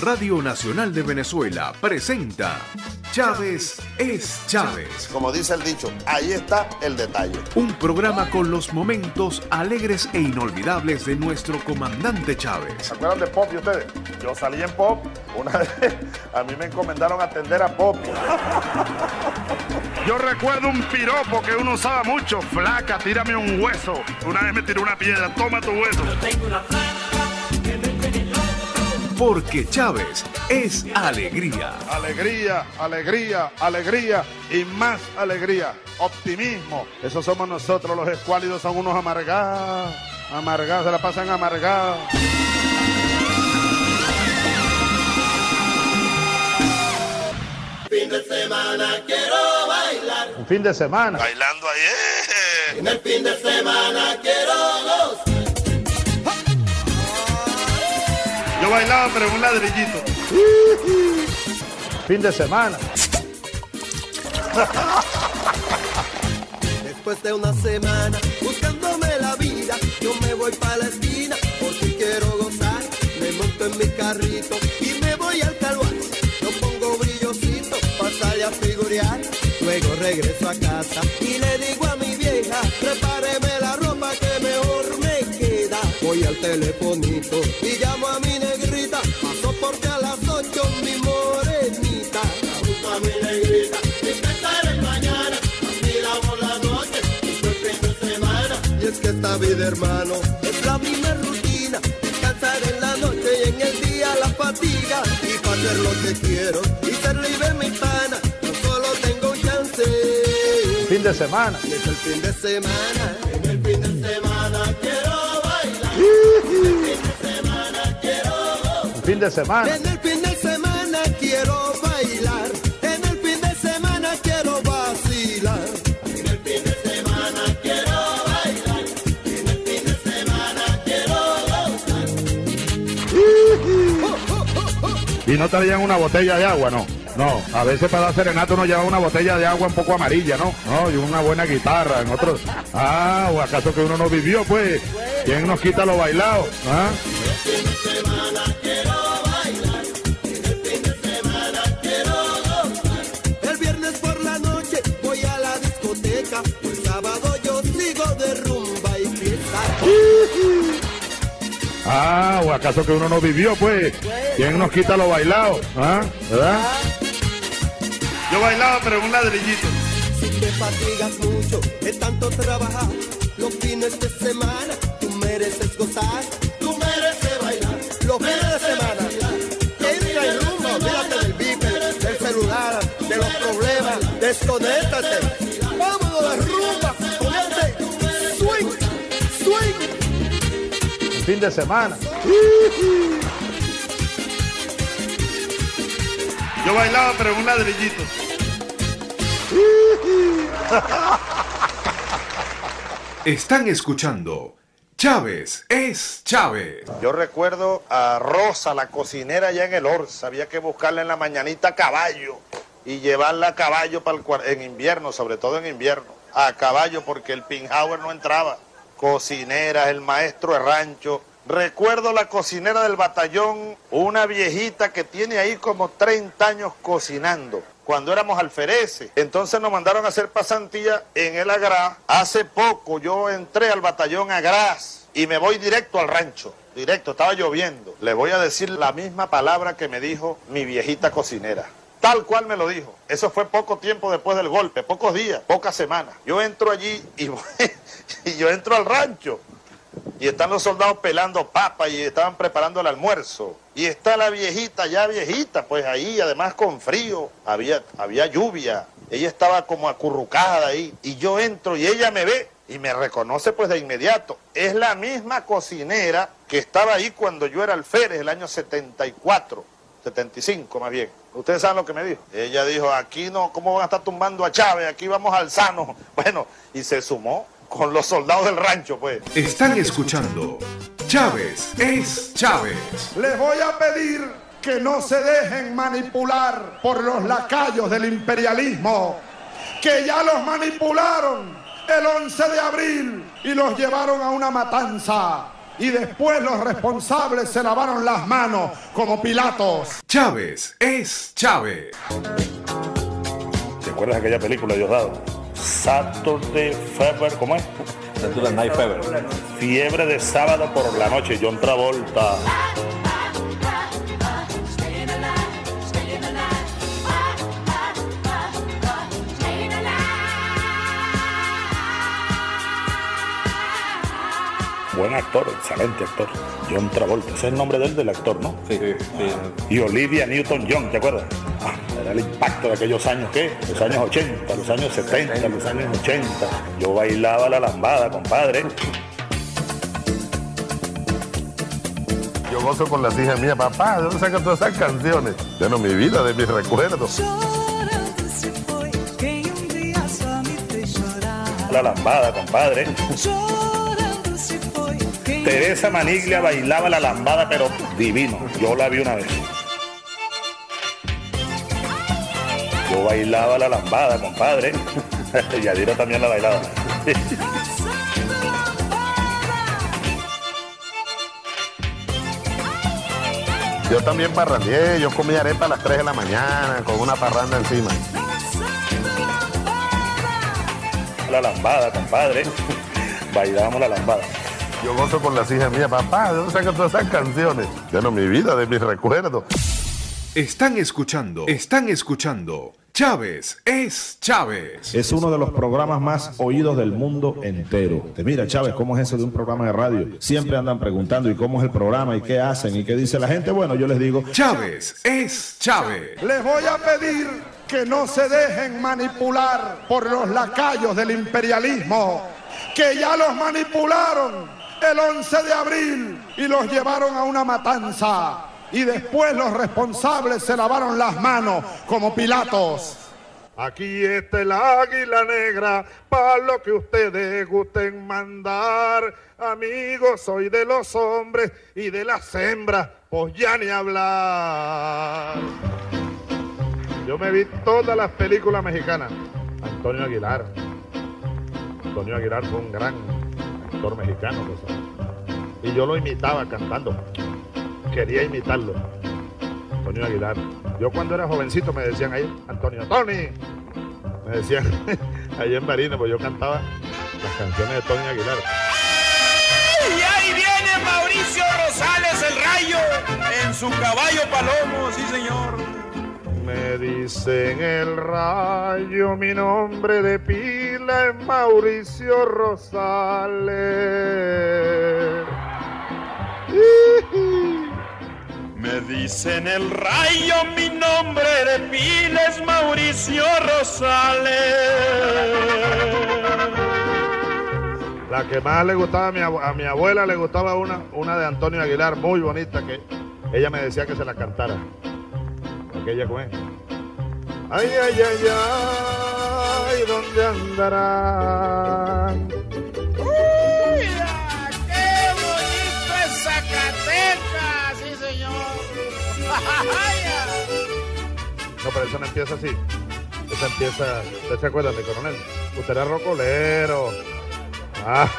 Radio Nacional de Venezuela presenta Chávez es Chávez. Como dice el dicho, ahí está el detalle. Un programa con los momentos alegres e inolvidables de nuestro comandante Chávez. ¿Se acuerdan de Pop y ustedes? Yo salí en Pop. Una vez a mí me encomendaron atender a Pop. Yo recuerdo un piropo que uno usaba mucho. Flaca, tírame un hueso. Una vez me tiró una piedra, toma tu hueso. Porque Chávez es alegría. Alegría, alegría, alegría y más alegría. Optimismo. Eso somos nosotros, los escuálidos son unos amargados. Amargados, se la pasan amargados. fin de semana quiero bailar. Un fin de semana. Bailando ahí. eh. En el fin de semana quiero gozar. Yo bailaba, pero en un ladrillito. Fin de semana. Después de una semana buscándome la vida, yo me voy para la esquina porque quiero gozar. Me monto en mi carrito y me voy al calvario. Yo pongo brillocito para salir a figurear. Luego regreso a casa y telefonito y llamo a mi negrita. Paso porque a las ocho mi morenita. Junto a mi negrita, empezaré mañana. Miramos la noche y fue fin de semana. Y es que esta vida, hermano, es la misma rutina. Descansar en la noche y en el día la fatiga. Y para hacer lo que quiero y ser libre mi pana. No solo tengo un chance. Fin de semana. Y es el fin de semana. Fin de semana. En el fin de semana quiero bailar. En el fin de semana quiero vacilar. En el fin de semana quiero bailar. En el fin de semana quiero gozar. Y no traían una botella de agua, no. No, a veces para dar serenata uno lleva una botella de agua un poco amarilla, ¿no? No, y una buena guitarra en otros. Ah, o acaso que uno no vivió, pues. ¿Quién nos quita lo bailado? ¿Ah? Ah, o acaso que uno no vivió, pues. ¿Quién nos quita lo bailado? ¿Ah? ¿Verdad? Yo bailaba, pero en un ladrillito. Si te fatigas mucho de tanto trabajar, los fines de semana tú mereces gozar, tú mereces bailar. Los fines fin de semana. Yo bailaba, pero en un ladrillito. Están escuchando Chávez es Chávez. Yo recuerdo a Rosa, la cocinera allá en el Orsa. Había que buscarla en la mañanita a caballo y llevarla a caballo para el cuar- en invierno, sobre todo en invierno. A caballo porque el Pinhauer no entraba. Cocinera, el maestro de rancho. Recuerdo la cocinera del batallón, una viejita que tiene ahí como 30 años cocinando. Cuando éramos alfereces, entonces nos mandaron a hacer pasantía en el Agra. Hace poco yo entré al batallón Agras y me voy directo al rancho. Directo, estaba lloviendo. Le voy a decir la misma palabra que me dijo mi viejita cocinera. Tal cual me lo dijo. Eso fue poco tiempo después del golpe, pocos días, pocas semanas. Yo entro allí y, y yo entro al rancho. Y están los soldados pelando papas y estaban preparando el almuerzo. Y está la viejita, ya viejita, pues ahí, además con frío, había, había lluvia. Ella estaba como acurrucada ahí. Y yo entro y ella me ve y me reconoce pues de inmediato. Es la misma cocinera que estaba ahí cuando yo era alférez, el año 74. 75 más bien. Ustedes saben lo que me dijo. Ella dijo, aquí no, ¿cómo van a estar tumbando a Chávez? Aquí vamos al sano. Bueno, y se sumó con los soldados del rancho, pues. Están escuchando Chávez es Chávez. Les voy a pedir que no se dejen manipular por los lacayos del imperialismo, que ya los manipularon el 11 de abril y los llevaron a una matanza. Y después los responsables se lavaron las manos como Pilatos. Chávez es Chávez. ¿Te acuerdas de aquella película, Diosdado? Saturday Fever, ¿cómo es? Saturday Night Fever. Fiebre de sábado por la noche, John Travolta. Buen actor, excelente actor. John Travolta, ese es el nombre de él, del actor, ¿no? Sí, sí. Y Olivia Newton-John, ¿te acuerdas? Ah, era el impacto de aquellos años, ¿qué? Los años 80, los años 70, los años 80. Yo bailaba la lambada, compadre. Yo gozo con las hijas mías, papá, ¿de dónde sacan todas esas canciones? Ya no, mi vida, de mis recuerdos. La lambada, compadre. Teresa Maniglia bailaba la lambada, pero divino. Yo la vi una vez. Yo bailaba la lambada, compadre. y Adira también la bailaba. Yo también parrandeé, yo comí arepa a las 3 de la mañana con una parranda encima. La lambada, compadre. Bailábamos la lambada. Yo gozo con las hijas mías, papá, ¿de dónde sacan todas esas canciones? Ya no, mi vida, de mis recuerdos. Están escuchando, están escuchando. Chávez es Chávez. Es uno de los programas más oídos del mundo entero. Te mira, Chávez, ¿cómo es eso de un programa de radio? Siempre andan preguntando, ¿y cómo es el programa? ¿Y qué hacen? ¿Y qué dice la gente? Bueno, yo les digo, Chávez es Chávez. Les voy a pedir que no se dejen manipular por los lacayos del imperialismo, que ya los manipularon el 11 de abril y los llevaron a una matanza. Y después los responsables se lavaron las manos como Pilatos. Aquí está el águila negra, para lo que ustedes gusten mandar. Amigos, soy de los hombres y de las hembras, pues ya ni hablar. Yo me vi todas las películas mexicanas. Antonio Aguilar. Antonio Aguilar fue un gran mexicano. Y yo lo imitaba cantando. Quería imitarlo. Antonio Aguilar. Yo cuando era jovencito me decían ahí, Antonio, Tony. Me decían ahí en Marina, pues yo cantaba las canciones de Tony Aguilar. Y ahí viene Mauricio Rosales el rayo en su caballo palomo, sí señor. Me dicen el rayo, mi nombre de es Mauricio Rosales. Me dicen el rayo, mi nombre de pila es Mauricio Rosales. La que más le gustaba a mi, a mi abuela le gustaba una, una de Antonio Aguilar, muy bonita, que ella me decía que se la cantara. Aquella con él. Ay, ay, ay, ay, ¿dónde andará? ¡Uy, qué bonito es Zacatecas! Sí, señor. No, pero eso no empieza así. Esa empieza, ¿usted se acuerda, mi coronel? Usted era rocolero. Ah.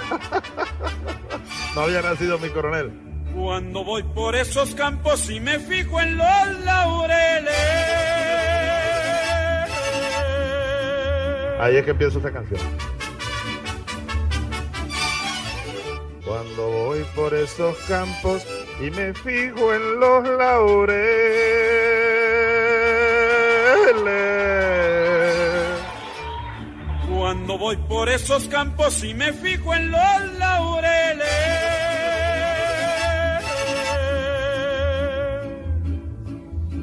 No había nacido mi coronel. Cuando voy por esos campos y me fijo en los laureles. Ahí es que empieza esa canción. Cuando voy por esos campos y me fijo en los laureles. Cuando voy por esos campos y me fijo en los laureles.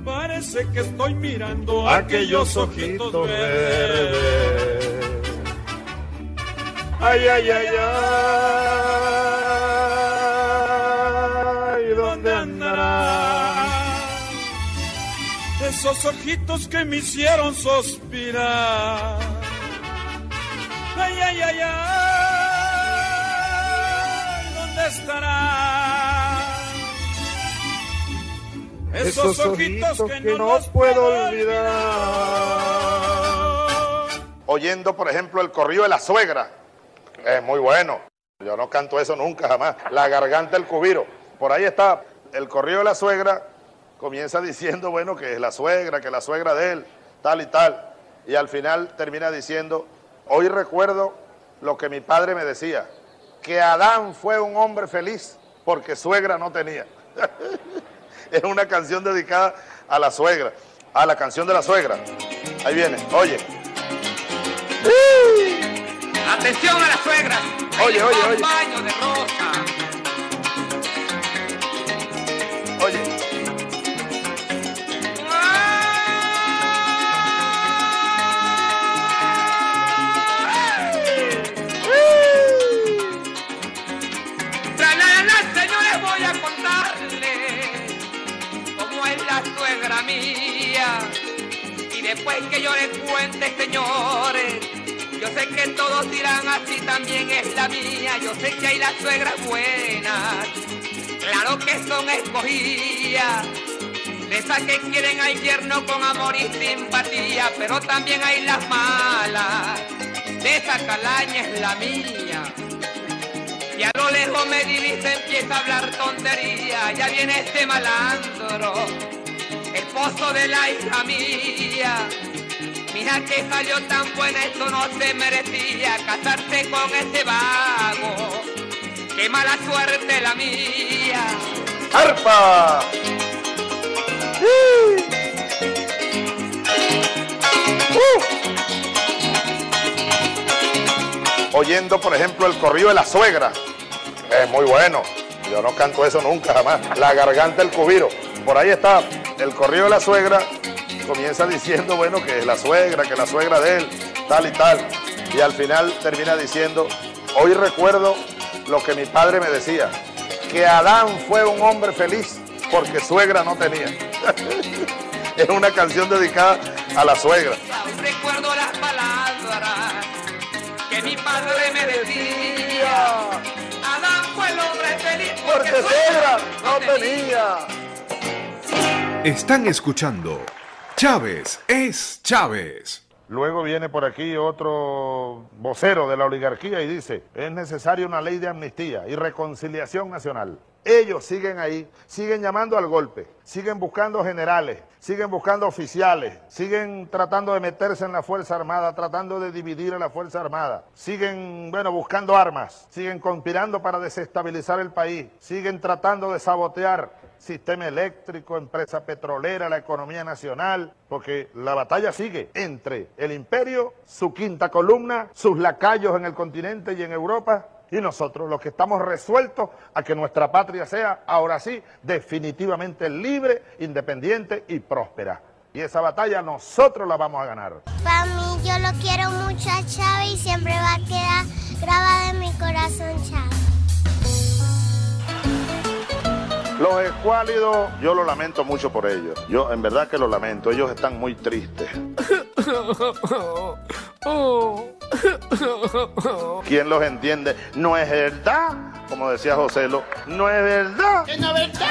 Parece que estoy mirando aquellos ojitos verdes. Ay, ay, ay, ay, ¿dónde andará? Esos ojitos que me hicieron suspirar. Ay, ay, ay, ay, ¿dónde estará? Esos ojitos que no puedo olvidar. Oyendo, por ejemplo, el corrido de la suegra. Es muy bueno. Yo no canto eso nunca, jamás. La garganta del cubiro. Por ahí está el correo de la suegra. Comienza diciendo, bueno, que es la suegra, que es la suegra de él, tal y tal. Y al final termina diciendo, hoy recuerdo lo que mi padre me decía, que Adán fue un hombre feliz porque suegra no tenía. es una canción dedicada a la suegra, a la canción de la suegra. Ahí viene, oye. Atención a las suegras. Oye, oye, oye. baño de rosa. Oye, la, señores, voy a contarles cómo es la suegra mía. Y después que yo les cuente, señores, yo sé que todos dirán así también es la mía. Yo sé que hay las suegras buenas, claro que son escogidas. De esas que quieren al yerno con amor y simpatía, pero también hay las malas. De esa calaña es la mía. Y a lo lejos me divisa, empieza a hablar tontería. Ya viene este malandro, el pozo de la hija mía. Mira que salió tan buena, esto no se merecía casarse con ese vago. Qué mala suerte la mía. ¡Arpa! Oyendo, por ejemplo, el corrido de la suegra. Es muy bueno. Yo no canto eso nunca, jamás. La garganta del cubiro. Por ahí está el corrido de la suegra. Comienza diciendo, bueno, que es la suegra, que es la suegra de él, tal y tal. Y al final termina diciendo, hoy recuerdo lo que mi padre me decía, que Adán fue un hombre feliz porque suegra no tenía. es una canción dedicada a la suegra. Aún recuerdo las palabras que mi padre me decía. Adán fue el hombre feliz porque, Porque suegra no tenía. Están escuchando Chávez es Chávez. Luego viene por aquí otro vocero de la oligarquía y dice, es necesaria una ley de amnistía y reconciliación nacional. Ellos siguen ahí, siguen llamando al golpe, siguen buscando generales, siguen buscando oficiales, siguen tratando de meterse en la Fuerza Armada, tratando de dividir a la Fuerza Armada, siguen, bueno, buscando armas, siguen conspirando para desestabilizar el país, siguen tratando de sabotear sistema eléctrico, empresa petrolera, la economía nacional, porque la batalla sigue entre el imperio, su quinta columna, sus lacayos en el continente y en Europa, y nosotros, los que estamos resueltos a que nuestra patria sea, ahora sí, definitivamente libre, independiente y próspera. Y esa batalla nosotros la vamos a ganar. Para mí, yo lo quiero mucho a Chávez y siempre va a quedar grabado en mi corazón Chávez. Los escuálidos, yo lo lamento mucho por ellos. Yo en verdad que lo lamento, ellos están muy tristes. ¿Quién los entiende? No es verdad, como decía José Lo, no es verdad. no es verdad,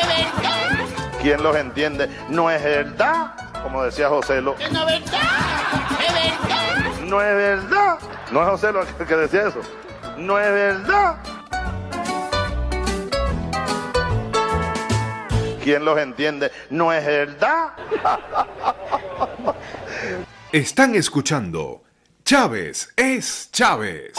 es verdad, ¿Quién los entiende? No es verdad, como decía José Lo, no es verdad, es verdad. no es verdad. No es José Lo el que decía eso. No es verdad. ¿Quién los entiende? No es verdad. Están escuchando Chávez es Chávez.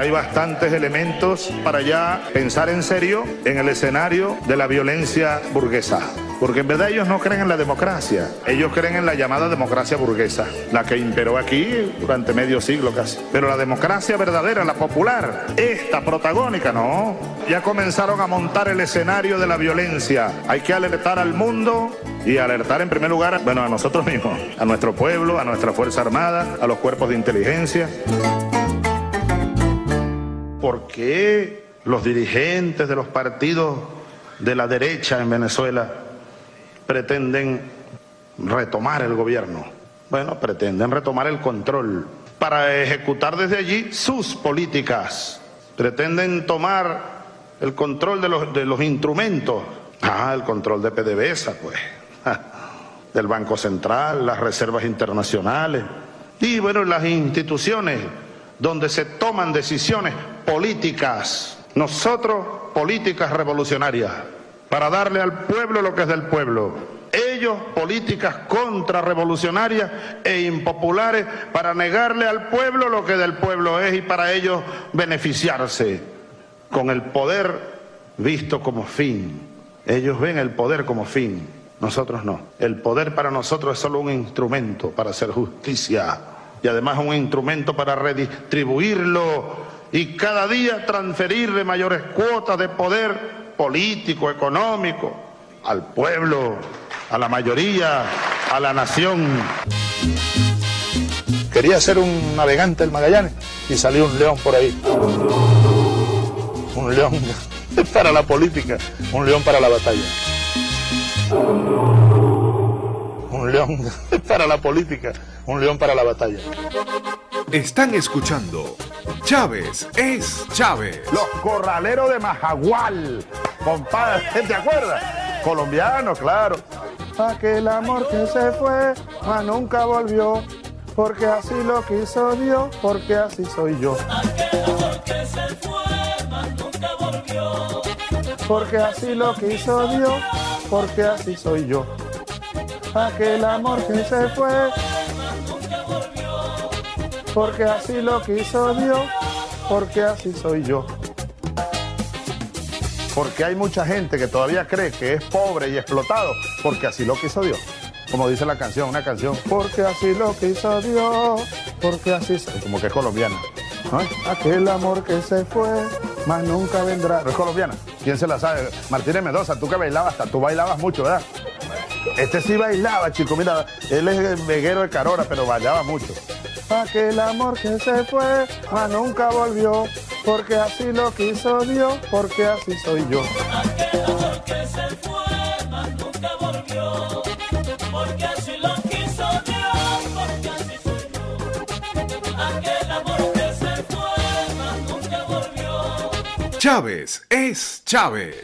Hay bastantes elementos para ya pensar en serio en el escenario de la violencia burguesa. Porque en verdad ellos no creen en la democracia, ellos creen en la llamada democracia burguesa, la que imperó aquí durante medio siglo casi. Pero la democracia verdadera, la popular, esta protagónica, no. Ya comenzaron a montar el escenario de la violencia. Hay que alertar al mundo y alertar en primer lugar, bueno, a nosotros mismos, a nuestro pueblo, a nuestra Fuerza Armada, a los cuerpos de inteligencia. ¿Por qué los dirigentes de los partidos de la derecha en Venezuela pretenden retomar el gobierno? Bueno, pretenden retomar el control para ejecutar desde allí sus políticas. Pretenden tomar el control de los, de los instrumentos. Ah, el control de PDVSA, pues. Del Banco Central, las reservas internacionales. Y bueno, las instituciones donde se toman decisiones políticas, nosotros políticas revolucionarias, para darle al pueblo lo que es del pueblo. Ellos políticas contrarrevolucionarias e impopulares para negarle al pueblo lo que del pueblo es y para ellos beneficiarse con el poder visto como fin. Ellos ven el poder como fin, nosotros no. El poder para nosotros es solo un instrumento para hacer justicia y además un instrumento para redistribuirlo y cada día transferirle mayores cuotas de poder político, económico, al pueblo, a la mayoría, a la nación. Quería ser un navegante del Magallanes y salió un león por ahí. Un león para la política, un león para la batalla. Un león para la política, un león para la batalla. Están escuchando Chávez es Chávez. Los corraleros de Majagual. Compadre, ¿te acuerdas? Colombiano, claro. Aquel amor que se fue, mas nunca volvió. Porque así lo quiso Dios, porque así soy yo. Porque así lo quiso Dios, porque así soy yo. Aquel amor que se fue, porque así lo quiso Dios, porque así soy yo. Porque hay mucha gente que todavía cree que es pobre y explotado, porque así lo quiso Dios. Como dice la canción, una canción, porque así lo quiso Dios, porque así soy, como que es colombiana. Aquel amor que se fue, más nunca vendrá. ¿No es colombiana? ¿Quién se la sabe? Martínez Mendoza, tú que bailabas, tú bailabas mucho, ¿verdad? Este sí bailaba, chico, mira, él es el veguero de Carora, pero bailaba mucho. Aquel amor que se fue, mas nunca volvió, porque así lo quiso Dios, porque así soy yo. que se fue, mas nunca volvió. Porque así lo quiso Dios, porque así soy yo. Aquel amor que se fue, mas nunca volvió. Chávez es Chávez.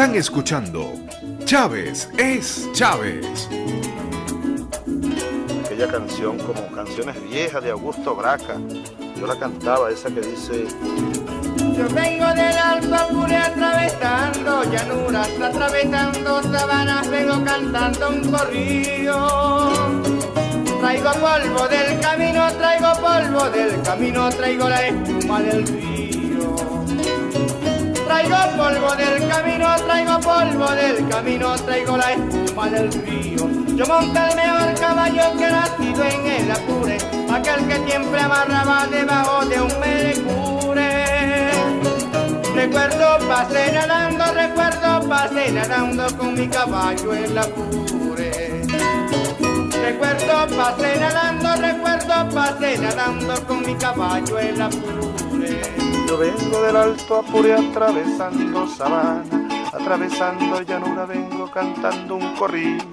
Están escuchando Chávez es Chávez. Aquella canción como canciones viejas de Augusto Braca, yo la cantaba, esa que dice... Yo vengo del alto Apure atravesando llanuras, atravesando sabanas, vengo cantando un corrido. Traigo polvo del camino, traigo polvo del camino, traigo la espuma del río. Traigo polvo del camino, traigo polvo del camino, traigo la espuma del río. Yo monto el mejor caballo que ha nacido en el Apure, aquel que siempre amarraba debajo de un merecure. Recuerdo pasé nadando, recuerdo pasé nadando con mi caballo en la Apure. Recuerdo pasé nadando, recuerdo pasé nadando con mi caballo en la Apure. Yo vengo del alto Apure atravesando sabana, atravesando llanura, vengo cantando un corrido.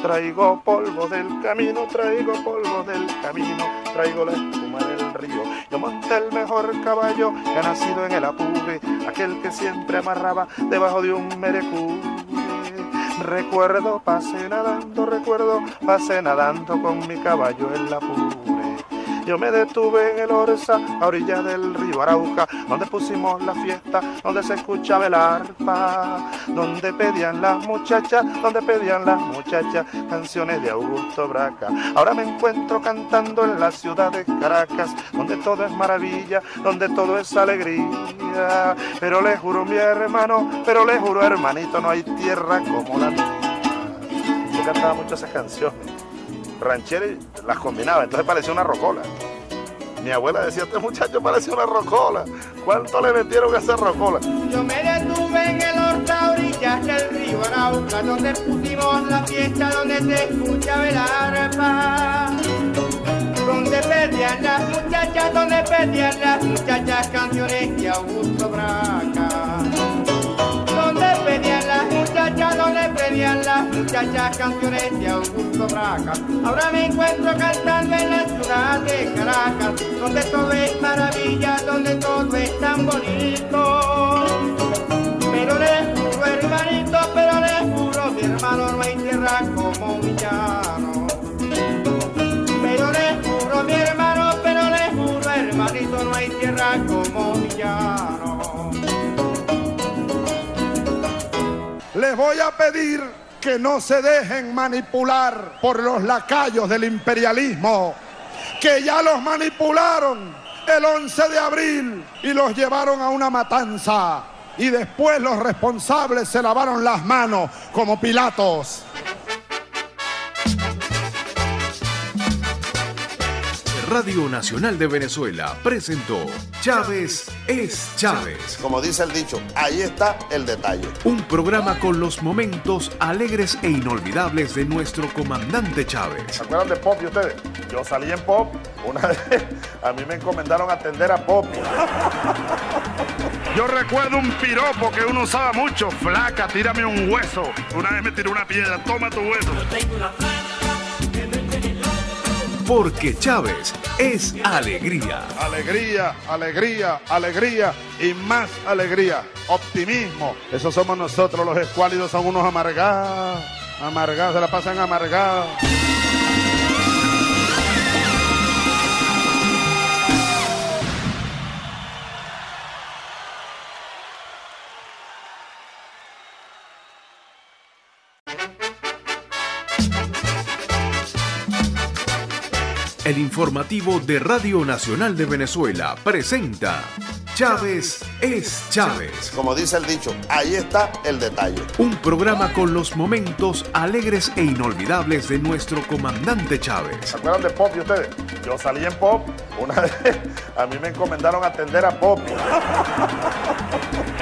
Traigo polvo del camino, traigo polvo del camino, traigo la espuma del río. Yo monté el mejor caballo que ha nacido en el Apure, aquel que siempre amarraba debajo de un merecure. Recuerdo, pasé nadando, recuerdo, pasé nadando con mi caballo en la Apure. Yo me detuve en el Orza, a orilla del río Arauca, donde pusimos la fiesta, donde se escuchaba el arpa, donde pedían las muchachas, donde pedían las muchachas canciones de Augusto Braca. Ahora me encuentro cantando en la ciudad de Caracas, donde todo es maravilla, donde todo es alegría. Pero le juro, mi hermano, pero le juro, hermanito, no hay tierra como la mía. Yo cantaba mucho esas canciones rancheras las combinaba, entonces parecía una rocola. Mi abuela decía, este muchacho parece una rocola. ¿Cuánto le metieron a esa rocola? Yo me detuve en el horta a orillas del río Arauca, donde pusimos la fiesta donde se escuchaba el arpa. Donde pedían las muchachas, donde pedían las muchachas canciones de Augusto Braca. Muchachas, donde pedían las muchachas canciones de Augusto Braca. Ahora me encuentro cantando en la ciudad de Caracas, donde todo es maravilla, donde todo es tan bonito. Pero le voy a pedir que no se dejen manipular por los lacayos del imperialismo, que ya los manipularon el 11 de abril y los llevaron a una matanza. Y después los responsables se lavaron las manos como Pilatos. Radio Nacional de Venezuela presentó Chávez es Chávez. Como dice el dicho, ahí está el detalle. Un programa con los momentos alegres e inolvidables de nuestro comandante Chávez. ¿Se acuerdan de Pop y ustedes? Yo salí en Pop. Una vez a mí me encomendaron atender a Pop. Yo recuerdo un piropo que uno usaba mucho. Flaca, tírame un hueso. Una vez me tiró una piedra, toma tu hueso. Porque Chávez es alegría. Alegría, alegría, alegría y más alegría. Optimismo. Eso somos nosotros, los escuálidos son unos amargados. Amargados, se la pasan amargados. El informativo de Radio Nacional de Venezuela presenta Chávez es Chávez. Como dice el dicho, ahí está el detalle. Un programa con los momentos alegres e inolvidables de nuestro comandante Chávez. ¿Se acuerdan de Pop y ustedes? Yo salí en Pop. Una vez a mí me encomendaron atender a Pop.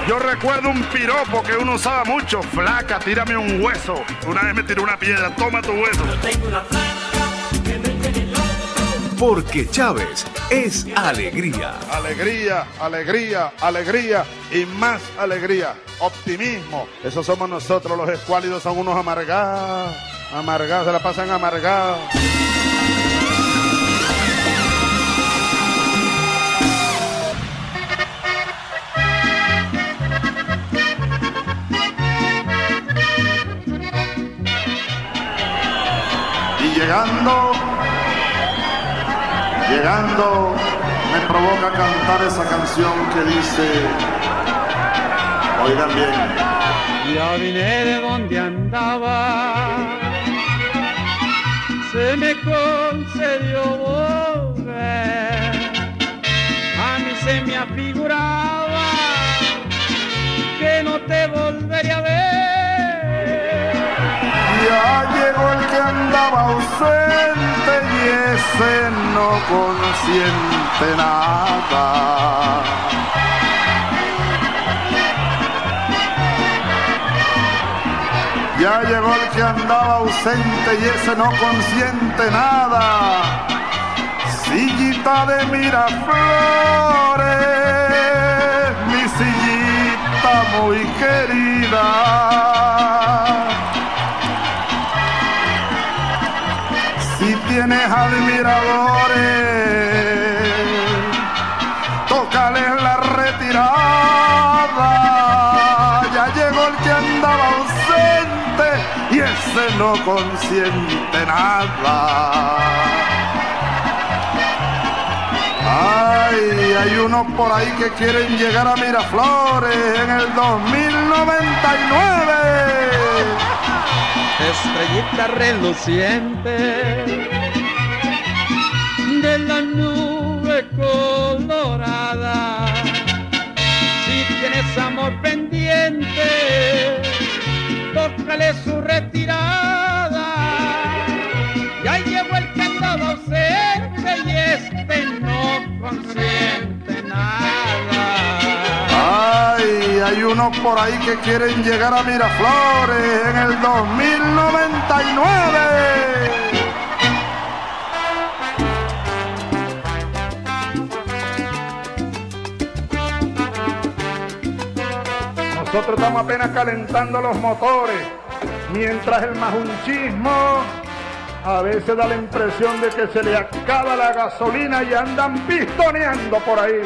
Yo recuerdo un piropo que uno usaba mucho. Flaca, tírame un hueso. Una vez me tiró una piedra, toma tu hueso. Porque Chávez es alegría. Alegría, alegría, alegría y más alegría. Optimismo. Eso somos nosotros, los escuálidos son unos amargados. Amargados, se la pasan amargados. Y llegando, llegando, me provoca cantar esa canción que dice, oigan bien. Ya vine de donde andaba, se me concedió volver. A mí se me afiguraba que no te volvería a ver. Ya llegó el que andaba ausente y ese no consiente nada. Ya llegó el que andaba ausente y ese no consiente nada. Sillita de Miraflores, mi sillita muy querida. Tienes admiradores, tócales la retirada. Ya llegó el que andaba ausente y ese no consiente nada. Ay, hay unos por ahí que quieren llegar a Miraflores en el 2099. estrellita reluciente la nube colorada. Si tienes amor pendiente, tócale su retirada. Ya llegó el andaba ausente y este no consiente nada. Ay, hay unos por ahí que quieren llegar a Miraflores en el 2099. Nosotros estamos apenas calentando los motores, mientras el majunchismo a veces da la impresión de que se le acaba la gasolina y andan pistoneando por ahí.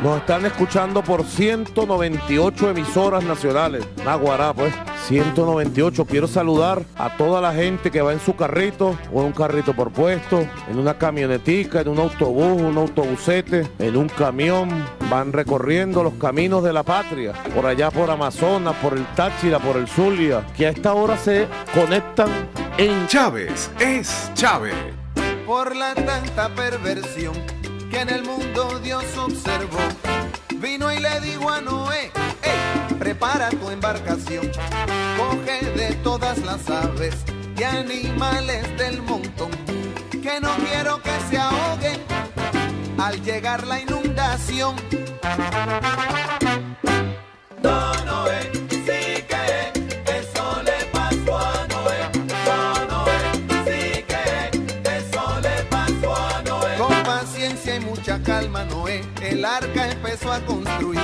Nos están escuchando por 198 emisoras nacionales. Naguará, pues. 198. Quiero saludar a toda la gente que va en su carrito o en un carrito por puesto, en una camionetica, en un autobús, un autobusete, en un camión. Van recorriendo los caminos de la patria, por allá por Amazonas, por el Táchira, por el Zulia, que a esta hora se conectan en Chávez es Chávez. por la tanta perversión que en el mundo Dios observó. Vino y le dijo a Noé, "Ey, prepara tu embarcación, coge de todas las aves y animales del montón, que no quiero que se ahoguen al llegar la inundación. No, Noé, sí que eso le pasó a Noé. No, Noé, sí que eso le pasó a Noé. Con paciencia y mucha calma, Noé, el arca empezó a construir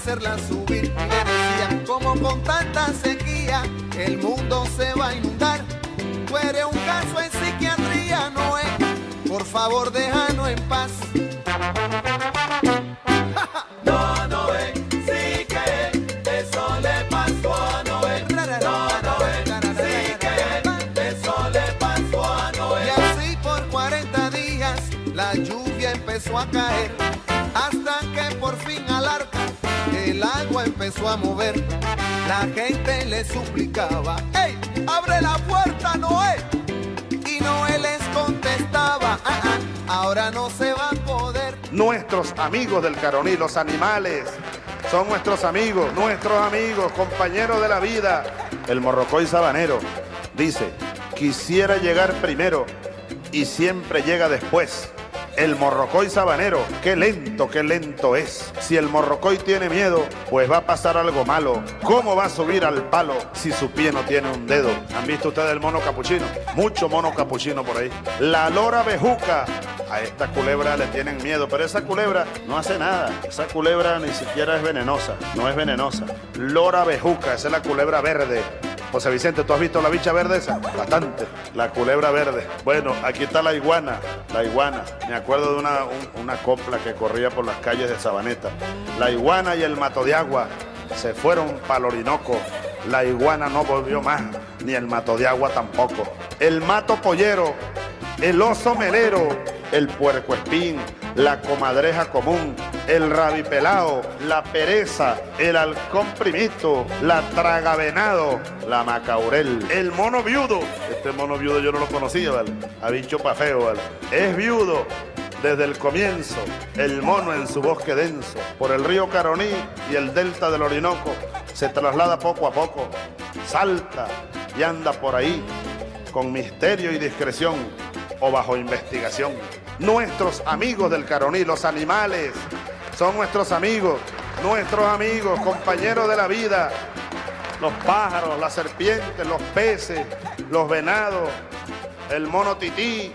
hacerla subir. Le decían, como con tanta sequía, el mundo se va a inundar. Tú eres un caso en psiquiatría, Noé, por favor déjanos en paz. No, Noé, a mover. La gente le suplicaba, ¡Ey, abre la puerta, Noé! Y Noé les contestaba, "Ah, ah, ahora no se va a poder. Nuestros amigos del Caroní, los animales, son nuestros amigos, nuestros amigos, compañeros de la vida. El morrocoy sabanero dice, quisiera llegar primero y siempre llega después. El morrocoy sabanero, qué lento, qué lento es. Si el morrocoy tiene miedo, pues va a pasar algo malo. ¿Cómo va a subir al palo si su pie no tiene un dedo? ¿Han visto ustedes el mono capuchino? Mucho mono capuchino por ahí. La lora bejuca. A esta culebra le tienen miedo, pero esa culebra no hace nada. Esa culebra ni siquiera es venenosa, no es venenosa. Lora bejuca, esa es la culebra verde. José Vicente, ¿tú has visto la bicha verde esa? Bastante. La culebra verde. Bueno, aquí está la iguana. La iguana. Me acuerdo de una, un- una copla que corría por las calles de Sabaneta. La iguana y el mato de agua se fueron para Orinoco. La iguana no volvió más, ni el mato de agua tampoco. El mato pollero, el oso melero, el puerco espín, la comadreja común, el rabipelao, la pereza, el halcón primito, la tragavenado, la macaurel, el mono viudo. Este mono viudo yo no lo conocía, ¿vale? Ha dicho pa' feo, ¿vale? Es viudo desde el comienzo, el mono en su bosque denso, por el río Caroní y el delta del Orinoco, se traslada poco a poco, salta y anda por ahí con misterio y discreción o bajo investigación. Nuestros amigos del Caroní, los animales, son nuestros amigos, nuestros amigos, compañeros de la vida, los pájaros, las serpientes, los peces, los venados, el mono tití,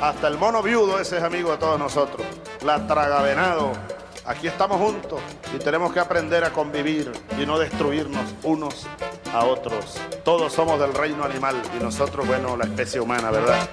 hasta el mono viudo, ese es amigo de todos nosotros, la tragavenado. Aquí estamos juntos y tenemos que aprender a convivir y no destruirnos unos a otros. Todos somos del reino animal y nosotros, bueno, la especie humana, ¿verdad?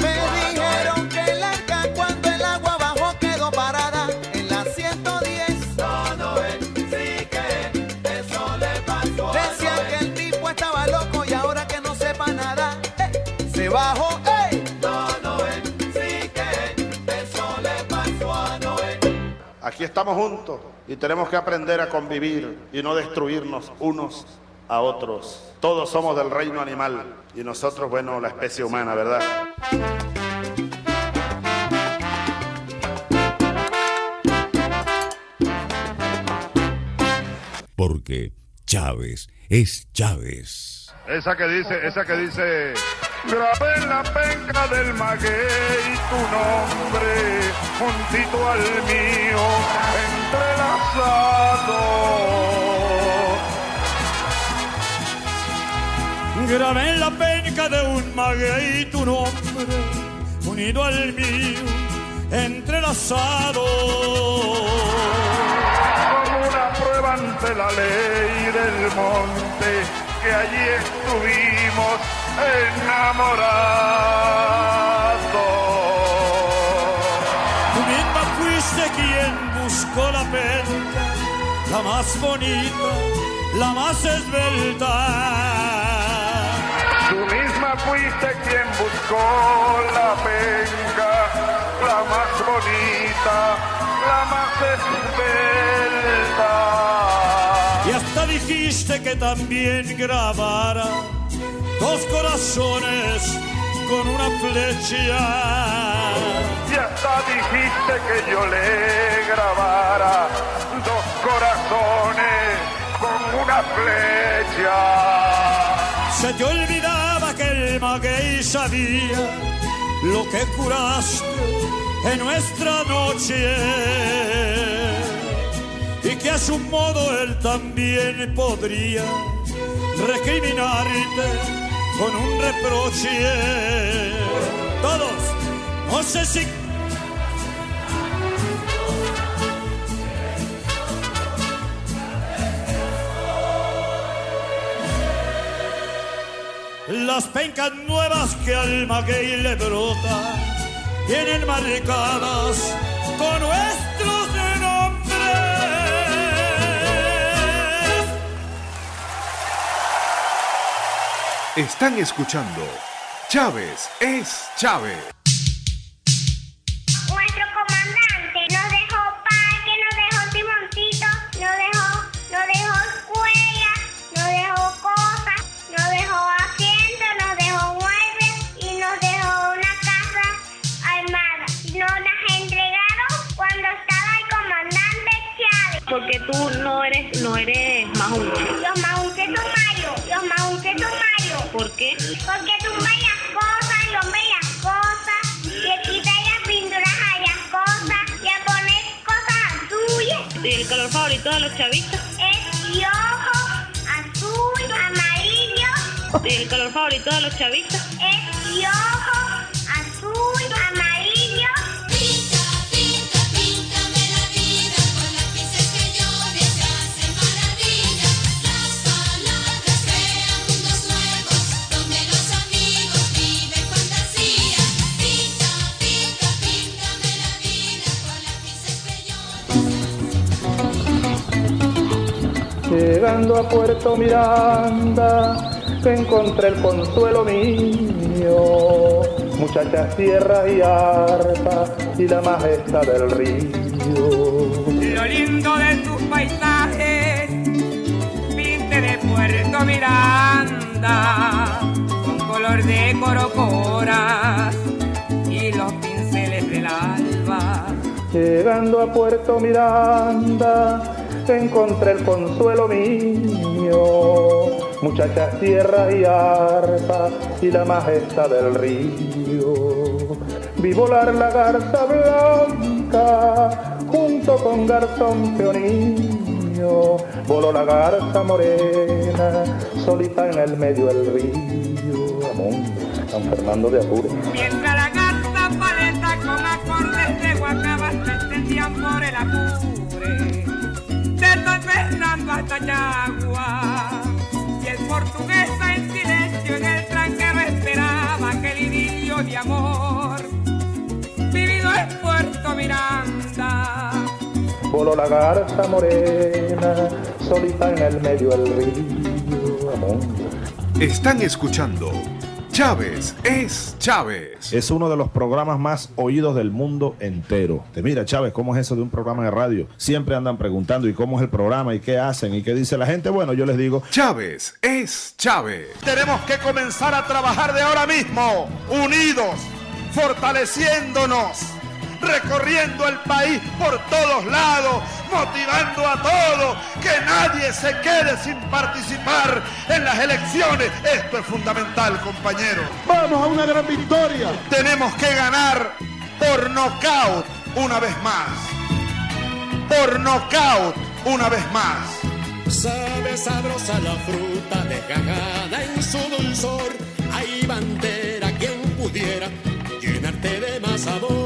Me dijeron que el arca cuando el agua bajó quedó parada en la 110. No, Noé, sí que eso le pasó a Decían que el tipo estaba loco y ahora que no sepa nada, eh, se bajó. Noé. Aquí estamos juntos y tenemos que aprender a convivir y no destruirnos unos a otros. Todos somos del reino animal y nosotros, bueno, la especie humana, ¿verdad? Porque Chávez es Chávez. Esa que dice, esa que dice, grabé en la penca del maguey tu nombre juntito al mío, entrelazado. Grabé en la penca de un maguey tu nombre, unido al mío, entrelazado. Como una prueba ante la ley del monte, que allí estuvimos enamorados. Tú misma fuiste quien buscó la penca, la más bonita, la más esbelta. Tú misma fuiste quien buscó la penca, la más bonita, la más esbelta. Y hasta dijiste que también grabara dos corazones con una flecha. Y hasta dijiste que yo le grabara dos corazones con una flecha. Se te olvidaba que el maguey sabía lo que curaste en nuestra noche y que a su modo él también podría recriminarte con un reproche. Todos, no sé si Las pencas nuevas que al maguey le brota vienen marcadas con nuestros Están escuchando Chávez es Chávez. Nuestro comandante nos dejó parque, nos dejó timoncito, nos dejó, nos dejó escuela, nos dejó cosas, nos dejó asiento, nos dejó muebles y nos dejó una casa armada. Y nos las entregaron cuando estaba el comandante Chávez. Porque tú no eres, no eres majunque. Los majunques son malos, los majunques son malos. ¿Por qué? Porque tumban las cosas, rompen las cosas, le quitan las pinturas a las cosas, le ponen cosas suyas. ¿Y el color favorito de los chavistas? Es rojo, azul, amarillo. ¿Y el color favorito de los chavistas? Es rojo, Llegando a Puerto Miranda, encontré el consuelo mío. Muchachas, tierra y arpa y la majestad del río. Lo lindo de tus paisajes, pinte de Puerto Miranda, con color de corocoras y los pinceles del alba. Llegando a Puerto Miranda, encontré el consuelo mío. Muchachas, tierra y arpa y la majestad del río. Vi volar la garza blanca junto con garzón peonillo. Voló la garza morena solita en el medio del río. Amón, San Fernando de Apure. Mientras la gata paleta con acordes de guacabas se extendían por el apure. Y el portuguesa en silencio en el tranquero esperaba aquel idilio de amor. Vivido en Puerto Miranda. Voló la garza morena solita en el medio del río. Amón. Están escuchando Chávez es Chávez. Es uno de los programas más oídos del mundo entero. Te mira, Chávez, ¿cómo es eso de un programa de radio? Siempre andan preguntando, ¿y cómo es el programa? ¿Y qué hacen? ¿Y qué dice la gente? Bueno, yo les digo, Chávez es Chávez. Tenemos que comenzar a trabajar de ahora mismo, unidos, fortaleciéndonos, recorriendo el país por todos lados, motivando a todos, que nadie se quede sin participar en las elecciones. Esto es fundamental, compañeros. Vamos a una gran victoria. Tenemos que ganar por nocaut una vez más. Por nocaut una vez más. Sabe sabrosa la fruta desgajada en su dulzor. Hay bandera quien pudiera llenarte de más sabor.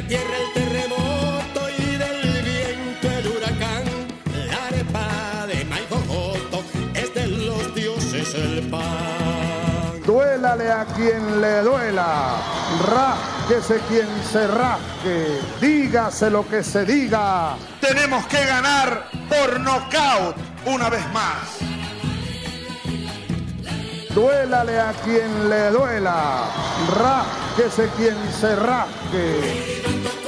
La tierra el terremoto y del viento el huracán. La arepa de maíz jojoto es de los dioses el pan. Duélale a quien le duela, rasquese quien se rasque, dígase lo que se diga. Tenemos que ganar por nocaut una vez más. Duélale a quien le duela, rasquese quien se rasque.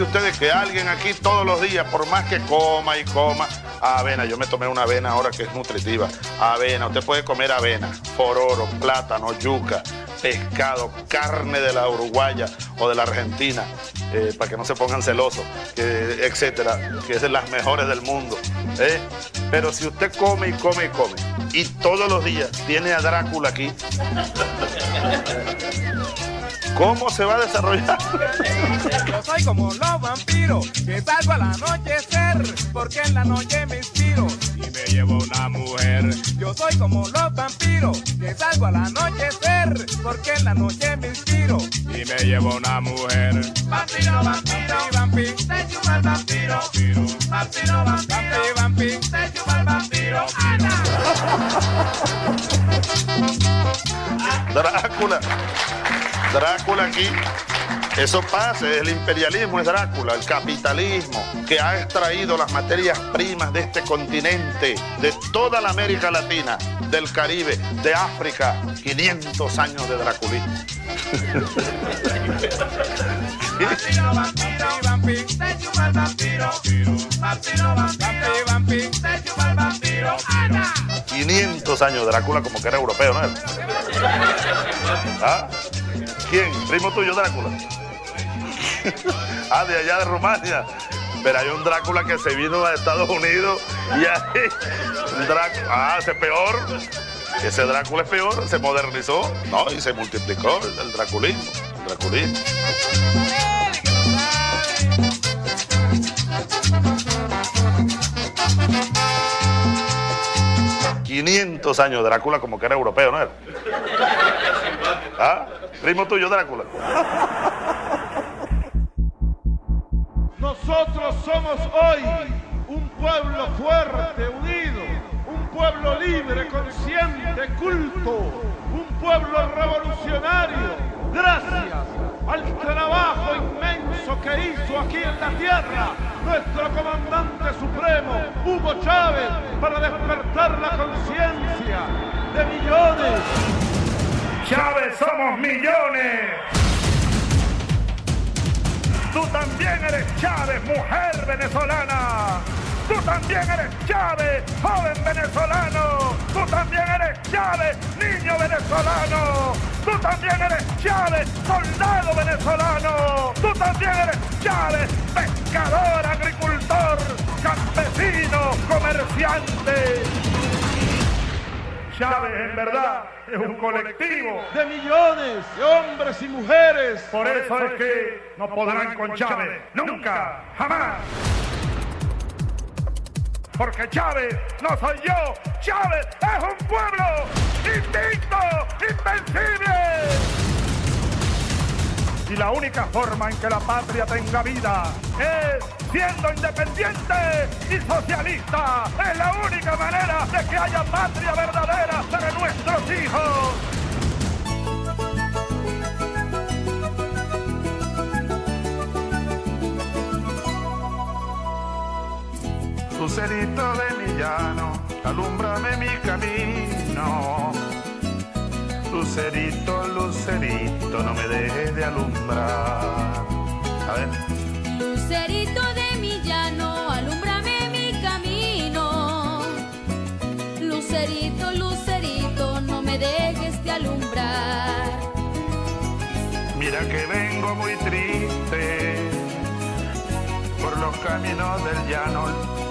Ustedes que alguien aquí todos los días, por más que coma y coma, avena, yo me tomé una avena ahora que es nutritiva, avena, usted puede comer avena, fororo, plátano, yuca, pescado, carne de la uruguaya o de la argentina, eh, para que no se pongan celosos, etcétera, que es de las mejores del mundo. ¿eh? Pero si usted come y come y come, y todos los días tiene a Drácula aquí, ¿cómo se va a desarrollar? Yo soy como los vampiros que salgo al anochecer porque en la noche me inspiro y me llevo una mujer. Yo soy como los vampiros que salgo al anochecer porque en la noche me inspiro y me llevo una mujer. Vampiro, vampiro, vampiro, te chupa el vampiro. Vampiro, vampiro, vampiro, te chupa el vampiro. Ana. Drácula. Drácula aquí. Eso pasa, el imperialismo, es Drácula, el capitalismo que ha extraído las materias primas de este continente, de toda la América Latina, del Caribe, de África. 500 años de draculismo. Vampiro, vampiro, vampiro, te chupa el vampiro. Vampiro, vampiro, vampiro, te chupa el vampiro. Ana. 500 años Drácula como que era europeo, ¿no? ¿Ah? ¿Quién? ¿Primo tuyo, Drácula? ah, de allá de Rumania. Pero hay un Drácula que se vino a Estados Unidos y ahí. Ah, ese es peor. Ese Drácula es peor, se modernizó, ¿no? Y se multiplicó el, el draculismo. El draculismo. 500 años Drácula como que era europeo, ¿no era? ¿Ah? Primo tuyo, Drácula. Nosotros somos hoy un pueblo fuerte, unido, un pueblo libre, consciente, culto, un pueblo revolucionario. Gracias al trabajo inmenso que hizo aquí en la tierra nuestro comandante supremo, Hugo Chávez, para despertar la conciencia de millones. Chávez, somos millones. Tú también eres Chávez, mujer venezolana. Tú también eres Chávez, joven venezolano. Tú también eres Chávez, niño venezolano. Tú también eres Chávez, soldado venezolano. Tú también eres Chávez, pescador, agricultor, campesino, comerciante. Chávez en verdad es un colectivo de millones de hombres y mujeres. Por eso es que no podrán con Chávez, nunca, jamás. Porque Chávez no soy yo, Chávez es un pueblo invicto, invencible. Y la única forma en que la patria tenga vida es siendo independiente y socialista. Es la única manera de que haya patria verdadera para nuestros hijos. Lucerito de mi llano, alúmbrame mi camino. Lucerito, lucerito, no me dejes de alumbrar. A ver. Lucerito de mi llano, alúmbrame mi camino. Lucerito, lucerito, no me dejes de alumbrar. Mira que vengo muy triste por los caminos del llano.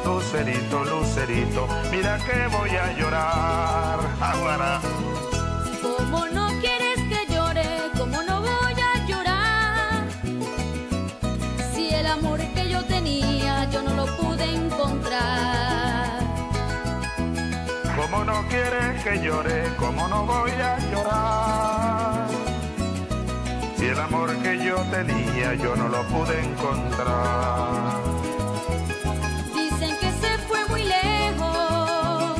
Lucerito, lucerito, mira que voy a llorar. Aguara. No quieres que llore, como no voy a llorar. Si el amor que yo tenía yo no lo pude encontrar. Dicen que se fue muy lejos,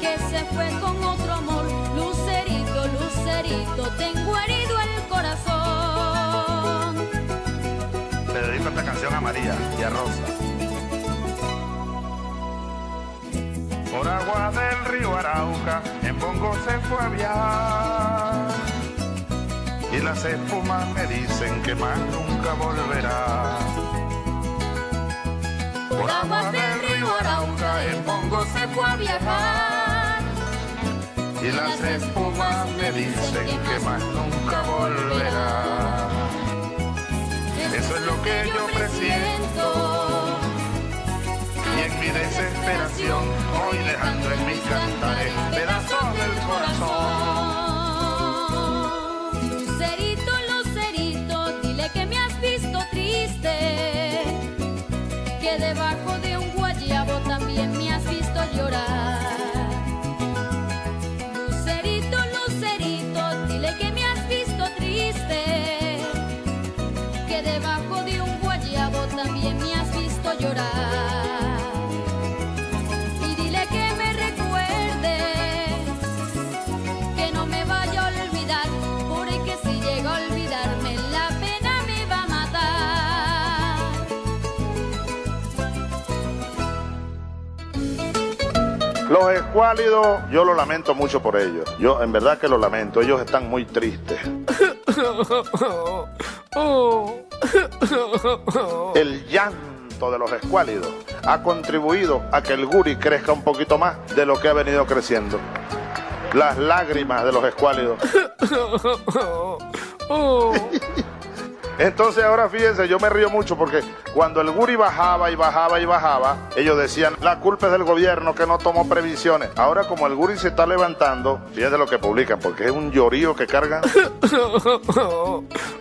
que se fue con otro amor. Lucerito, lucerito, tengo herido el corazón. Le dedico esta canción a María y a Rosa. Por agua del río Arauca, en Bongo se fue a viajar. Y las espumas me dicen que más nunca volverá. Por aguas del río Arauca, en Bongo se fue a viajar. Y las espumas me dicen que más nunca volverá. Eso es lo que yo presiento. Mi desesperación voy dejando en mis cantares pedazos del corazón. Los escuálidos, yo lo lamento mucho por ellos. Yo en verdad que lo lamento. Ellos están muy tristes. El llanto de los escuálidos ha contribuido a que el guri crezca un poquito más de lo que ha venido creciendo. Las lágrimas de los escuálidos. Entonces ahora fíjense, yo me río mucho porque cuando el Guri bajaba y bajaba y bajaba, ellos decían, la culpa es del gobierno que no tomó previsiones. Ahora como el Guri se está levantando, fíjense lo que publican, porque es un llorío que cargan.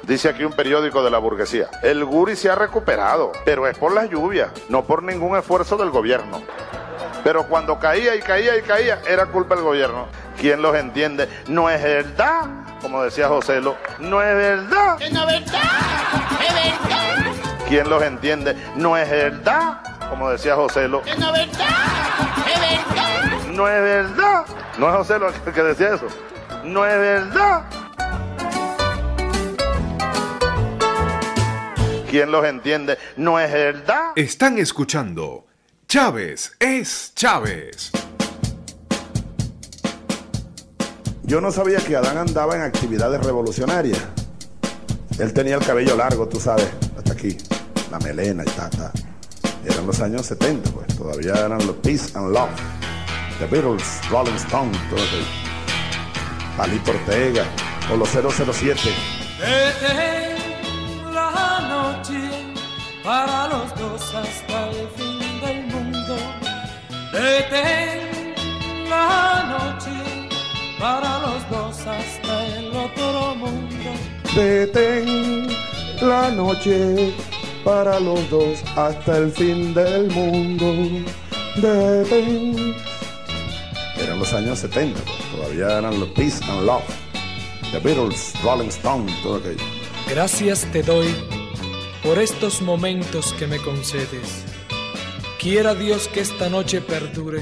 Dice aquí un periódico de la burguesía, el Guri se ha recuperado, pero es por las lluvias, no por ningún esfuerzo del gobierno. Pero cuando caía y caía y caía, era culpa del gobierno. ¿Quién los entiende? No es verdad, como decía Joselo, no es verdad. no verdad, es verdad, ¿Quién los entiende? No es verdad, como decía Joselo, no verdad, es verdad. no es verdad. No es Joselo el que decía eso. No es verdad. ¿Quién los entiende? No es verdad. Están escuchando Chávez es Chávez. Yo no sabía que Adán andaba en actividades revolucionarias. Él tenía el cabello largo, tú sabes, hasta aquí, la melena y ta, ta. Eran los años 70, pues, todavía eran los peace and love. The Beatles, Rolling Stone, todo aquello. Palito Ortega, o los 007. Detén la noche para los dos hasta el fin del mundo. Detén la noche para los dos hasta el otro mundo. Detén la noche para los dos hasta el fin del mundo. Detén. Eran los años 70, pues, todavía eran los Peace and Love. The Beatles, Rolling Stone, todo aquello. Gracias te doy por estos momentos que me concedes. Quiera Dios que esta noche perdure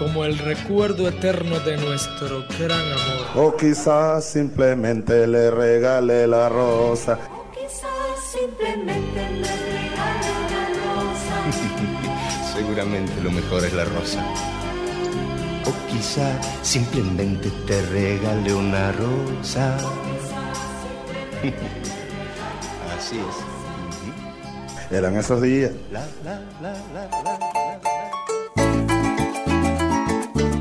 como el recuerdo eterno de nuestro gran amor. O quizás simplemente le regale la rosa. Quizás simplemente me regale una rosa. Seguramente lo mejor es la rosa. O quizá simplemente te regale una rosa. Así es. Eran esos días. La, la, la, la, la.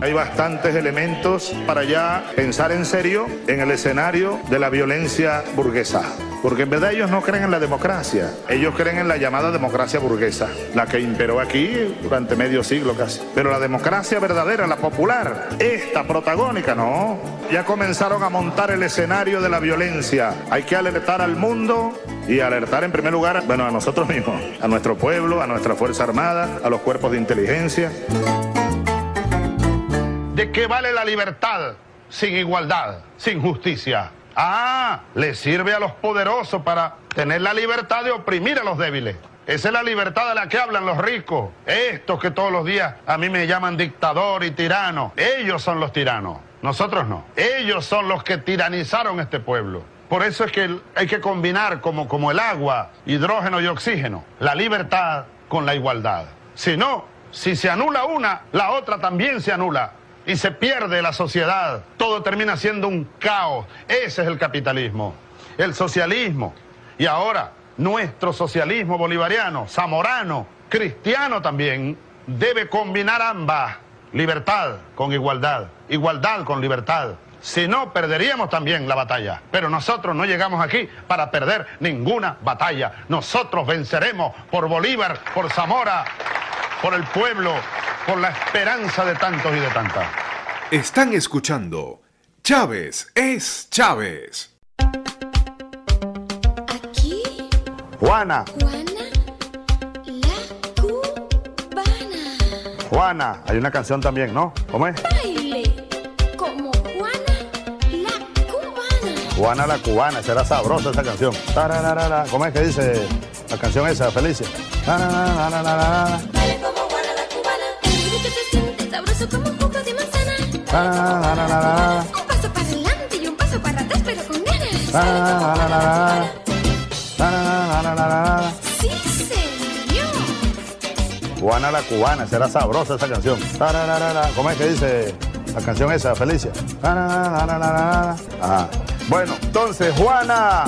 Hay bastantes elementos para ya pensar en serio en el escenario de la violencia burguesa. Porque en verdad ellos no creen en la democracia, ellos creen en la llamada democracia burguesa, la que imperó aquí durante medio siglo casi. Pero la democracia verdadera, la popular, esta protagónica, no. Ya comenzaron a montar el escenario de la violencia. Hay que alertar al mundo y alertar en primer lugar, bueno, a nosotros mismos, a nuestro pueblo, a nuestra Fuerza Armada, a los cuerpos de inteligencia. ¿De qué vale la libertad sin igualdad, sin justicia? Ah, le sirve a los poderosos para tener la libertad de oprimir a los débiles. Esa es la libertad de la que hablan los ricos. Estos que todos los días a mí me llaman dictador y tirano. Ellos son los tiranos, nosotros no. Ellos son los que tiranizaron este pueblo. Por eso es que hay que combinar como, como el agua, hidrógeno y oxígeno, la libertad con la igualdad. Si no, si se anula una, la otra también se anula y se pierde la sociedad. Todo termina siendo un caos. Ese es el capitalismo, el socialismo. Y ahora, nuestro socialismo bolivariano, zamorano, cristiano también, debe combinar ambas. Libertad con igualdad, igualdad con libertad. Si no, perderíamos también la batalla. Pero nosotros no llegamos aquí para perder ninguna batalla. Nosotros venceremos por Bolívar, por Zamora, por el pueblo, por la esperanza de tantos y de tantas. Están escuchando Chávez es Chávez. Juana, Juana, la cubana. Juana, hay una canción también, ¿no? ¿Cómo es? Baile como Juana, la cubana. Juana la cubana, será sabrosa esa canción. ¿Cómo es que dice la canción esa, Felicia? Sabroso como un jugo de manzana. Tarararara. Un paso para adelante y un paso para atrás, pero con ganas. Sí, señor. Juana la cubana, será sabrosa esa canción. ¿Cómo es que dice la canción esa, Felicia? Ajá. Bueno, entonces, Juana.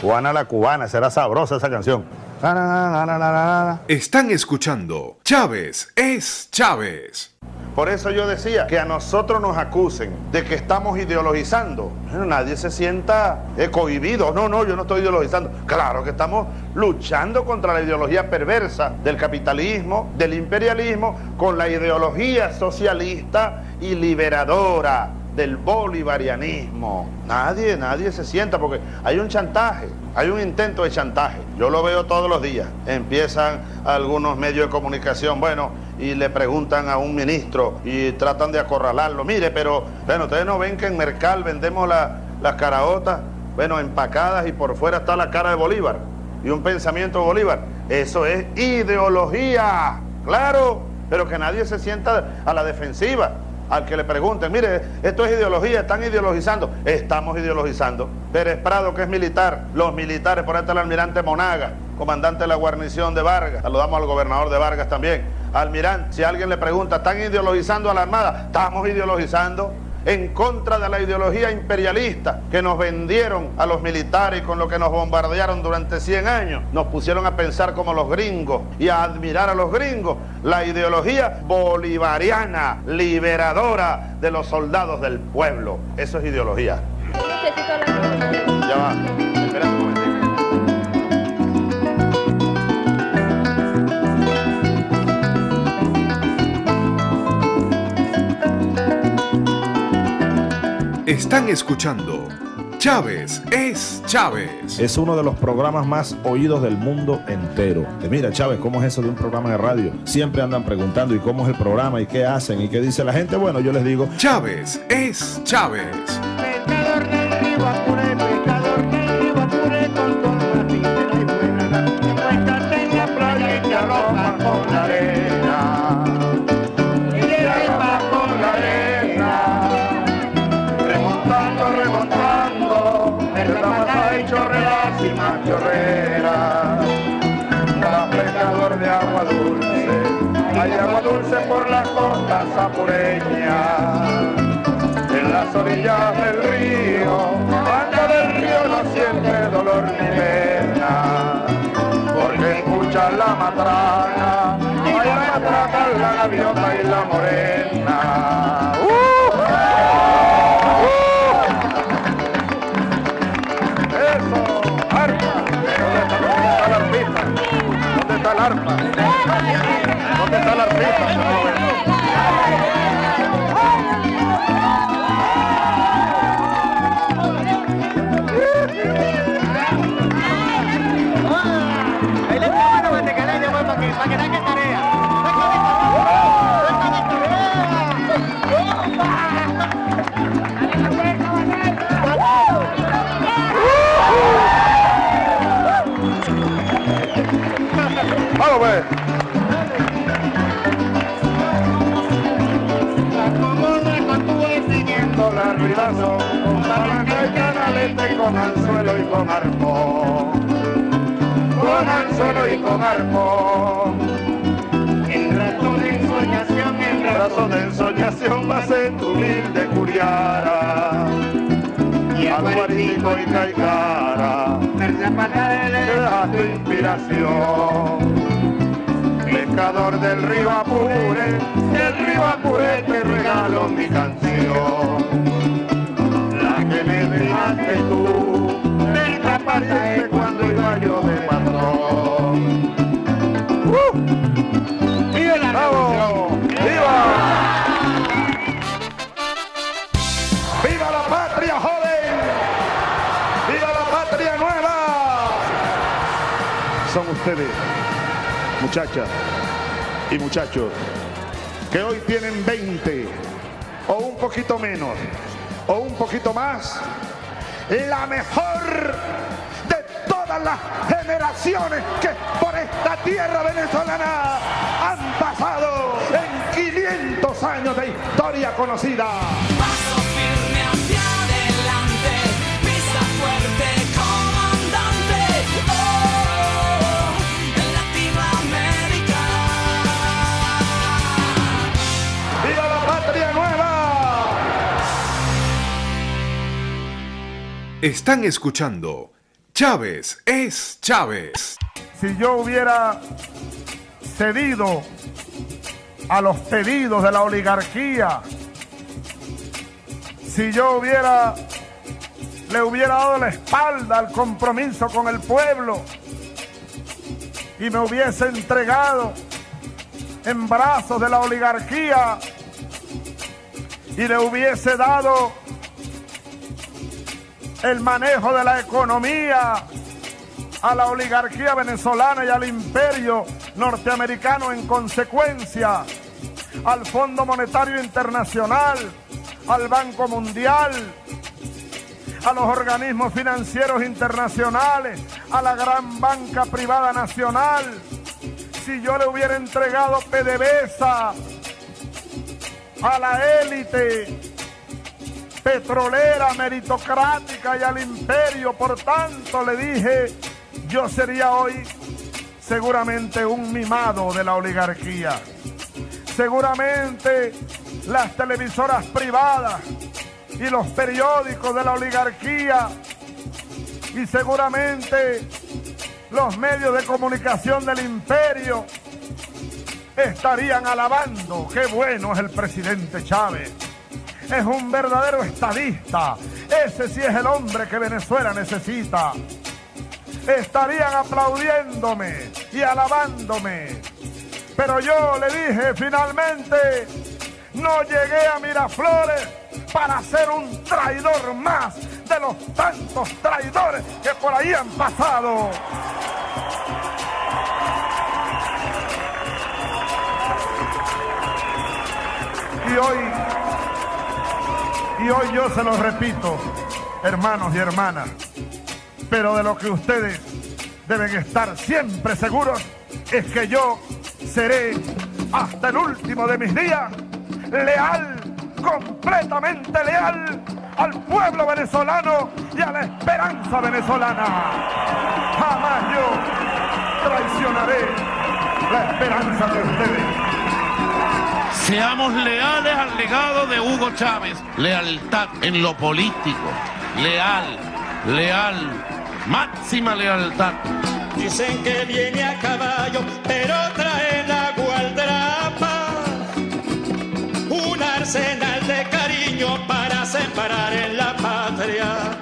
Juana la cubana, será sabrosa esa canción. Están escuchando Chávez es Chávez. Por eso yo decía que a nosotros nos acusen de que estamos ideologizando. Bueno, nadie se sienta eh, cohibido. No, no, yo no estoy ideologizando. Claro que estamos luchando contra la ideología perversa del capitalismo, del imperialismo, con la ideología socialista y liberadora del bolivarianismo. Nadie, nadie se sienta porque hay un chantaje, hay un intento de chantaje. Yo lo veo todos los días. Empiezan algunos medios de comunicación, bueno, y le preguntan a un ministro y tratan de acorralarlo. Mire, pero, bueno, ustedes no ven que en Mercal vendemos la- las caraotas, bueno, empacadas y por fuera está la cara de Bolívar y un pensamiento de Bolívar. Eso es ideología, claro, pero que nadie se sienta a la defensiva. Al que le pregunten, mire, esto es ideología, están ideologizando. Estamos ideologizando. Pérez Prado, que es militar, los militares, por ahí el almirante Monaga, comandante de la guarnición de Vargas. Saludamos al gobernador de Vargas también. Almirante, si alguien le pregunta, ¿están ideologizando a la Armada? Estamos ideologizando en contra de la ideología imperialista que nos vendieron a los militares con lo que nos bombardearon durante 100 años. Nos pusieron a pensar como los gringos y a admirar a los gringos la ideología bolivariana, liberadora de los soldados del pueblo. Eso es ideología. Ya va. Están escuchando Chávez es Chávez. Es uno de los programas más oídos del mundo entero. Que mira, Chávez, ¿cómo es eso de un programa de radio? Siempre andan preguntando, ¿y cómo es el programa? ¿Y qué hacen? ¿Y qué dice la gente? Bueno, yo les digo, Chávez es Chávez. Orillas del río, anda del río no siente dolor ni pena porque escucha la matraca, ay la matraca, la gaviota y la morena. Arpa, ¿dónde está, la arpita? ¿Dónde está el arpa? Con palanca y canalete, con anzuelo y con arpón. Con anzuelo y con arpón. En razón de ensoñación, en razón de ensoñación, va a ser tu humilde curiara. Y al guarito y caicara, te da tu inspiración. Pescador del río Apure, del río Apure te regalo mi canción. Muchachas y muchachos, que hoy tienen 20 o un poquito menos o un poquito más, la mejor de todas las generaciones que por esta tierra venezolana han pasado en 500 años de historia conocida. Están escuchando Chávez es Chávez. si yo hubiera cedido a los pedidos de la oligarquía, si yo hubiera le hubiera dado la espalda al compromiso con el pueblo y me hubiese entregado en brazos de la oligarquía y le hubiese dado el manejo de la economía a la oligarquía venezolana y al imperio norteamericano en consecuencia, al Fondo Monetario Internacional, al Banco Mundial, a los organismos financieros internacionales, a la gran banca privada nacional, si yo le hubiera entregado PDVSA a la élite petrolera, meritocrática y al imperio. Por tanto, le dije, yo sería hoy seguramente un mimado de la oligarquía. Seguramente las televisoras privadas y los periódicos de la oligarquía y seguramente los medios de comunicación del imperio estarían alabando qué bueno es el presidente Chávez. Es un verdadero estadista. Ese sí es el hombre que Venezuela necesita. Estarían aplaudiéndome y alabándome. Pero yo le dije finalmente, no llegué a Miraflores para ser un traidor más de los tantos traidores que por ahí han pasado. Y hoy, y hoy yo se los repito, hermanos y hermanas, pero de lo que ustedes deben estar siempre seguros es que yo seré hasta el último de mis días leal, completamente leal al pueblo venezolano y a la esperanza venezolana. Jamás yo traicionaré la esperanza de ustedes. Seamos leales al legado de Hugo Chávez. Lealtad en lo político. Leal, leal, máxima lealtad. Dicen que viene a caballo, pero trae la gualdrapa. Un arsenal de cariño para separar en la patria.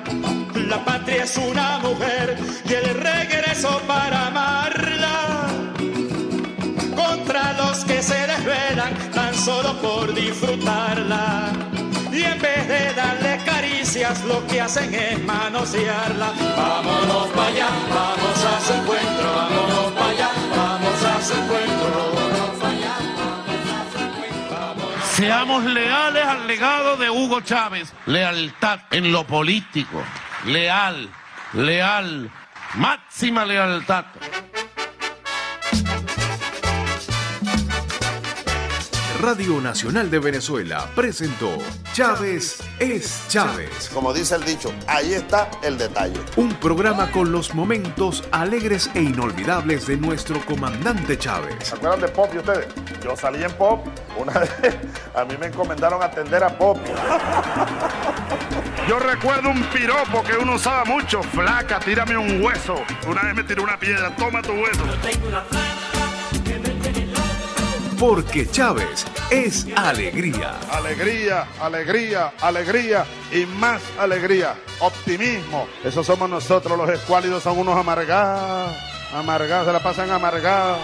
La patria es una mujer y el regreso para amarla. Solo por disfrutarla. Y en vez de darle caricias, lo que hacen es manosearla. Vámonos para allá, vamos a su encuentro, vámonos para allá, vamos a su encuentro. Seamos leales al legado de Hugo Chávez. Lealtad en lo político. Leal, leal, máxima lealtad. Radio Nacional de Venezuela presentó Chávez es Chávez. Como dice el dicho, ahí está el detalle. Un programa con los momentos alegres e inolvidables de nuestro comandante Chávez. ¿Se acuerdan de Pop y ustedes? Yo salí en Pop. Una vez a mí me encomendaron atender a Pop. Yo recuerdo un piropo que uno usaba mucho. Flaca, tírame un hueso. Una vez me tiró una piedra, toma tu hueso. Porque Chávez es alegría. Alegría, alegría, alegría y más alegría. Optimismo. Eso somos nosotros, los escuálidos son unos amargados. Amargados, se la pasan amargados.